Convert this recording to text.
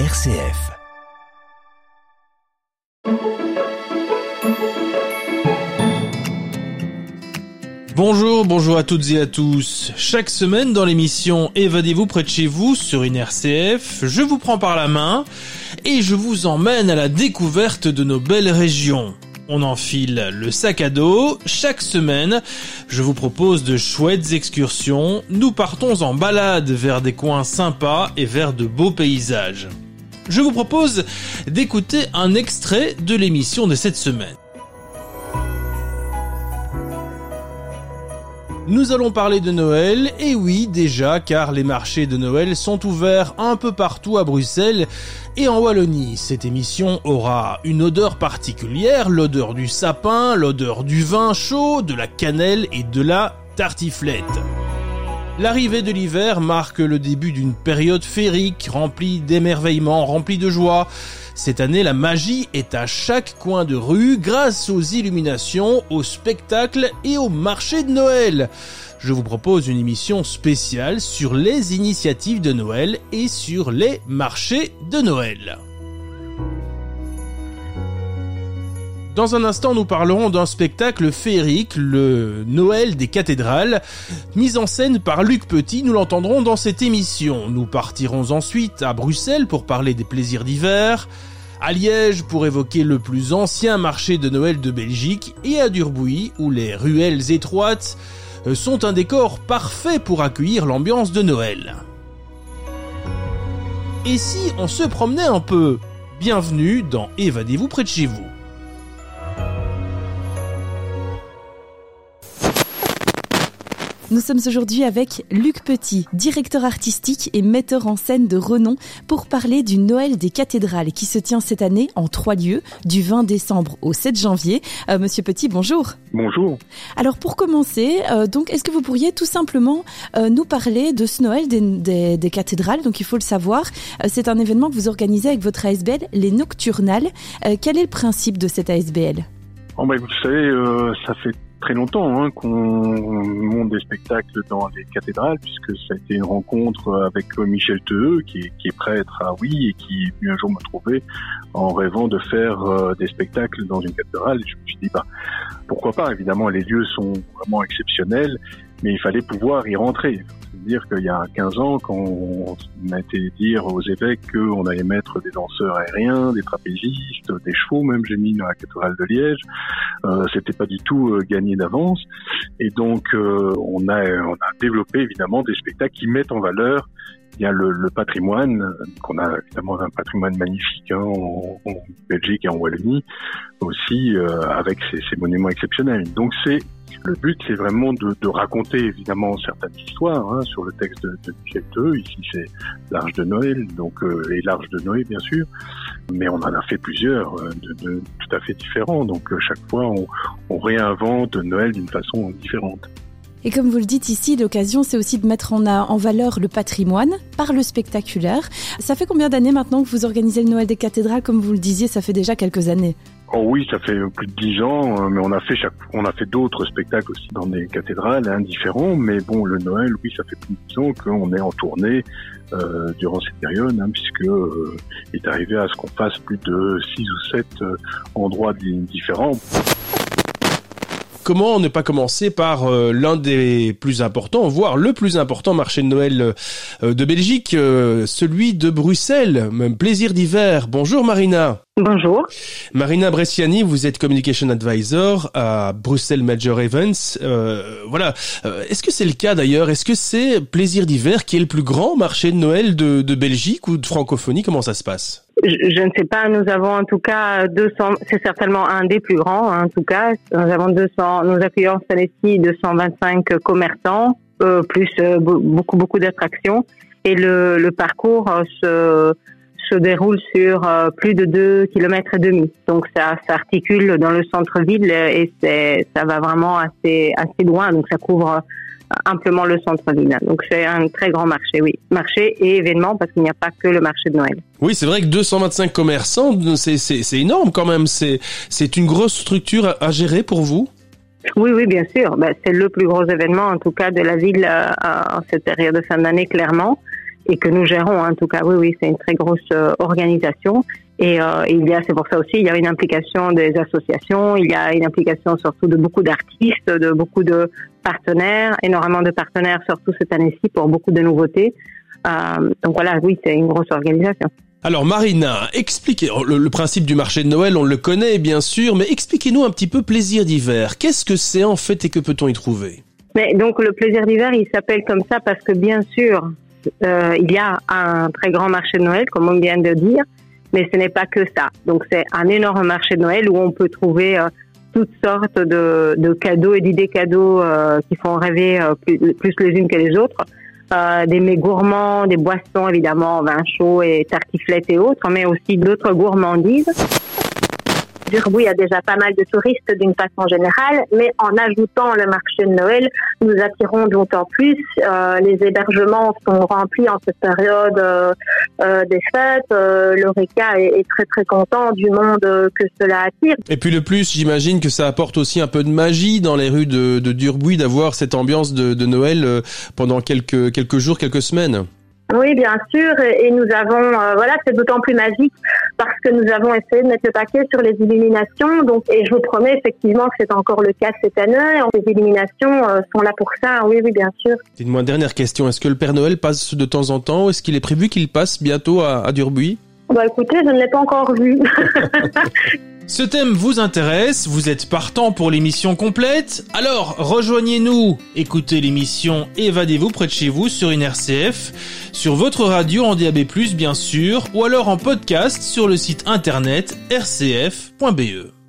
RCF. Bonjour, bonjour à toutes et à tous. Chaque semaine dans l'émission Évadez-vous près de chez vous sur une RCF, je vous prends par la main et je vous emmène à la découverte de nos belles régions. On enfile le sac à dos. Chaque semaine, je vous propose de chouettes excursions. Nous partons en balade vers des coins sympas et vers de beaux paysages. Je vous propose d'écouter un extrait de l'émission de cette semaine. Nous allons parler de Noël, et oui déjà, car les marchés de Noël sont ouverts un peu partout à Bruxelles et en Wallonie. Cette émission aura une odeur particulière, l'odeur du sapin, l'odeur du vin chaud, de la cannelle et de la tartiflette. L'arrivée de l'hiver marque le début d'une période féerique remplie d'émerveillements, remplie de joie. Cette année, la magie est à chaque coin de rue grâce aux illuminations, aux spectacles et au marché de Noël. Je vous propose une émission spéciale sur les initiatives de Noël et sur les marchés de Noël. Dans un instant, nous parlerons d'un spectacle féerique, le Noël des cathédrales, mis en scène par Luc Petit, nous l'entendrons dans cette émission. Nous partirons ensuite à Bruxelles pour parler des plaisirs d'hiver, à Liège pour évoquer le plus ancien marché de Noël de Belgique, et à Durbuy où les ruelles étroites euh, sont un décor parfait pour accueillir l'ambiance de Noël. Et si on se promenait un peu? Bienvenue dans Évadez-vous près de chez vous. Nous sommes aujourd'hui avec Luc Petit, directeur artistique et metteur en scène de renom, pour parler du Noël des cathédrales qui se tient cette année en trois lieux, du 20 décembre au 7 janvier. Euh, Monsieur Petit, bonjour. Bonjour. Alors pour commencer, euh, donc est-ce que vous pourriez tout simplement euh, nous parler de ce Noël des, des, des cathédrales? Donc il faut le savoir, c'est un événement que vous organisez avec votre ASBL, les Nocturnales. Quel est le principe de cette ASBL Oh, bah, vous savez, euh, ça fait très longtemps hein, qu'on monte des spectacles dans les cathédrales, puisque ça a été une rencontre avec Michel Teheux, qui est, prêtre à Oui, et qui est un jour me trouver en rêvant de faire euh, des spectacles dans une cathédrale. Et je me suis dit, bah, pourquoi pas Évidemment, les lieux sont vraiment exceptionnels, mais il fallait pouvoir y rentrer. C'est-à-dire qu'il y a 15 ans, quand on a été dire aux évêques qu'on allait mettre des danseurs aériens, des trapézistes, des chevaux, même j'ai mis dans la cathédrale de Liège, euh, c'était pas du tout euh, gagné d'avance. Et donc, euh, on, a, on a développé évidemment des spectacles qui mettent en valeur il y a le, le patrimoine, qu'on a évidemment un patrimoine magnifique hein, en, en, Belgique et en Wallonie, aussi euh, avec ces, monuments exceptionnels. Donc c'est le but, c'est vraiment de, de, raconter évidemment certaines histoires hein, sur le texte de, de Michel Teux. Ici, c'est l'Arche de Noël, donc euh, et l'Arche de Noé, bien sûr. Mais on en a fait plusieurs euh, de, de tout à fait différents. Donc euh, chaque fois, on, on réinvente Noël d'une façon différente. Et comme vous le dites ici, l'occasion, c'est aussi de mettre en, en, valeur le patrimoine par le spectaculaire. Ça fait combien d'années maintenant que vous organisez le Noël des cathédrales Comme vous le disiez, ça fait déjà quelques années? Oh oui, ça fait plus de dix ans, mais on a fait on a fait d'autres spectacles aussi dans des cathédrales, hein, différents. Mais bon, le Noël, oui, ça fait plus de dix ans qu'on est en tournée euh, durant cette période, hein, puisque euh, il est arrivé à ce qu'on fasse plus de six ou sept euh, endroits différents. Comment ne pas commencer par euh, l'un des plus importants, voire le plus important marché de Noël euh, de Belgique, euh, celui de Bruxelles, même plaisir d'hiver. Bonjour Marina. Bonjour. Marina Bresciani, vous êtes Communication Advisor à Bruxelles Major Events. Euh, voilà. Est-ce que c'est le cas d'ailleurs? Est-ce que c'est Plaisir d'hiver qui est le plus grand marché de Noël de, de Belgique ou de francophonie? Comment ça se passe? Je, ne sais pas. Nous avons en tout cas 200. C'est certainement un des plus grands. Hein, en tout cas, nous avons 200. Nous accueillons année-ci 225 commerçants, euh, plus euh, beaucoup beaucoup d'attractions. Et le, le parcours euh, se se déroule sur euh, plus de deux kilomètres et demi. Donc ça s'articule dans le centre-ville et ça va vraiment assez assez loin. Donc ça couvre amplement le centre-ville. Donc c'est un très grand marché, oui. Marché et événement parce qu'il n'y a pas que le marché de Noël. Oui, c'est vrai que 225 commerçants, c'est énorme quand même. C'est une grosse structure à, à, gérer pour vous? Oui, oui, bien sûr. Ben, c'est le plus gros événement en tout cas de la ville euh, en cette période de fin d'année, clairement. et que nous gérons en tout cas. Oui, oui, c'est une très grosse organisation. Et euh, il y a, c'est pour ça aussi, il y a une implication des associations, il y a une implication surtout de beaucoup d'artistes, de beaucoup de partenaires, énormément de partenaires, surtout cette année-ci pour beaucoup de nouveautés. Euh, donc voilà, oui, c'est une grosse organisation. Alors Marina, expliquez le, le, principe du marché de Noël, on le connaît bien sûr, mais expliquez-nous un petit peu plaisir d'hiver. Qu'est-ce que c'est en fait et que peut-on y trouver? Mais donc le plaisir d'hiver, il s'appelle comme ça parce que bien sûr, euh, il y a un très grand marché de Noël, comme on vient de dire, mais ce n'est pas que ça. Donc c'est un énorme marché de Noël où on peut trouver euh, toutes sortes de, de cadeaux et d'idées cadeaux euh, qui font rêver euh, plus, les unes que les autres. des mets gourmands, des boissons évidemment, vin chaud et tartiflettes et autres, mais aussi d'autres gourmandises. Durbuy a déjà pas mal de touristes d'une façon générale, mais en ajoutant le marché de Noël, nous attirons d'autant plus. Euh, les hébergements sont remplis en cette période euh, euh des fêtes. L'Oreca est, très très content du monde que cela attire. Et puis le plus, j'imagine que ça apporte aussi un peu de magie dans les rues de, Durbuy d'avoir cette ambiance de, de Noël pendant quelques quelques jours, quelques semaines. Oui, bien sûr, et nous avons, euh, voilà, c'est d'autant plus magique parce que nous avons essayé de mettre le paquet sur les illuminations. Donc, et je vous promets effectivement que c'est encore le cas cette année. Les illuminations euh, sont là pour ça. Oui, oui, bien sûr. Dites-moi une dernière question. Est-ce que le Père Noël passe de temps en temps Est-ce qu'il est prévu qu'il passe bientôt à, à Durbuy Bah, écoutez, je ne l'ai pas encore vu. Ce thème vous intéresse, vous êtes partant pour l'émission complète Alors rejoignez-nous, écoutez l'émission Évadez-vous près de chez vous sur une RCF, sur votre radio en DAB+, bien sûr, ou alors en podcast sur le site internet rcf.be.